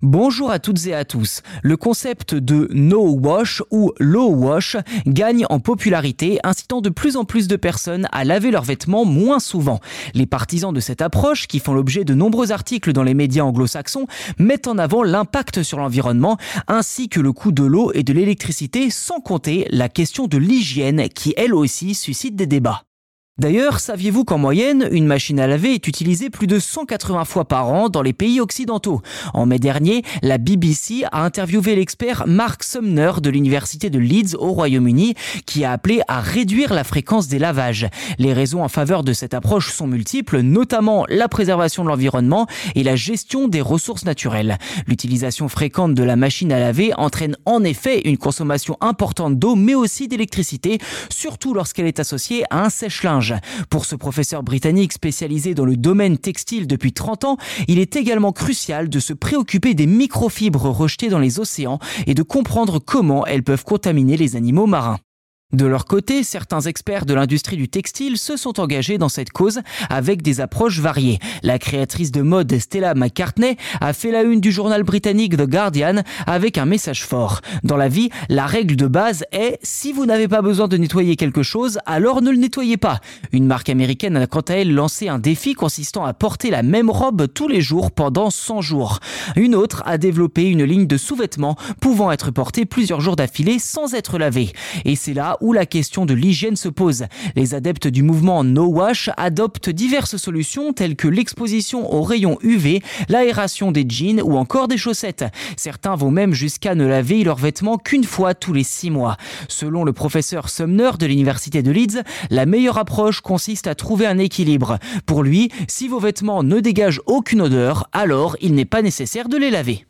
Bonjour à toutes et à tous. Le concept de no wash ou low wash gagne en popularité, incitant de plus en plus de personnes à laver leurs vêtements moins souvent. Les partisans de cette approche, qui font l'objet de nombreux articles dans les médias anglo-saxons, mettent en avant l'impact sur l'environnement ainsi que le coût de l'eau et de l'électricité, sans compter la question de l'hygiène qui elle aussi suscite des débats. D'ailleurs, saviez-vous qu'en moyenne, une machine à laver est utilisée plus de 180 fois par an dans les pays occidentaux? En mai dernier, la BBC a interviewé l'expert Mark Sumner de l'université de Leeds au Royaume-Uni qui a appelé à réduire la fréquence des lavages. Les raisons en faveur de cette approche sont multiples, notamment la préservation de l'environnement et la gestion des ressources naturelles. L'utilisation fréquente de la machine à laver entraîne en effet une consommation importante d'eau mais aussi d'électricité, surtout lorsqu'elle est associée à un sèche-linge. Pour ce professeur britannique spécialisé dans le domaine textile depuis 30 ans, il est également crucial de se préoccuper des microfibres rejetées dans les océans et de comprendre comment elles peuvent contaminer les animaux marins. De leur côté, certains experts de l'industrie du textile se sont engagés dans cette cause avec des approches variées. La créatrice de mode Stella McCartney a fait la une du journal britannique The Guardian avec un message fort. Dans la vie, la règle de base est si vous n'avez pas besoin de nettoyer quelque chose, alors ne le nettoyez pas. Une marque américaine a quant à elle lancé un défi consistant à porter la même robe tous les jours pendant 100 jours. Une autre a développé une ligne de sous-vêtements pouvant être portés plusieurs jours d'affilée sans être lavés. Et c'est là où la question de l'hygiène se pose. Les adeptes du mouvement No Wash adoptent diverses solutions telles que l'exposition aux rayons UV, l'aération des jeans ou encore des chaussettes. Certains vont même jusqu'à ne laver leurs vêtements qu'une fois tous les six mois. Selon le professeur Sumner de l'université de Leeds, la meilleure approche consiste à trouver un équilibre. Pour lui, si vos vêtements ne dégagent aucune odeur, alors il n'est pas nécessaire de les laver.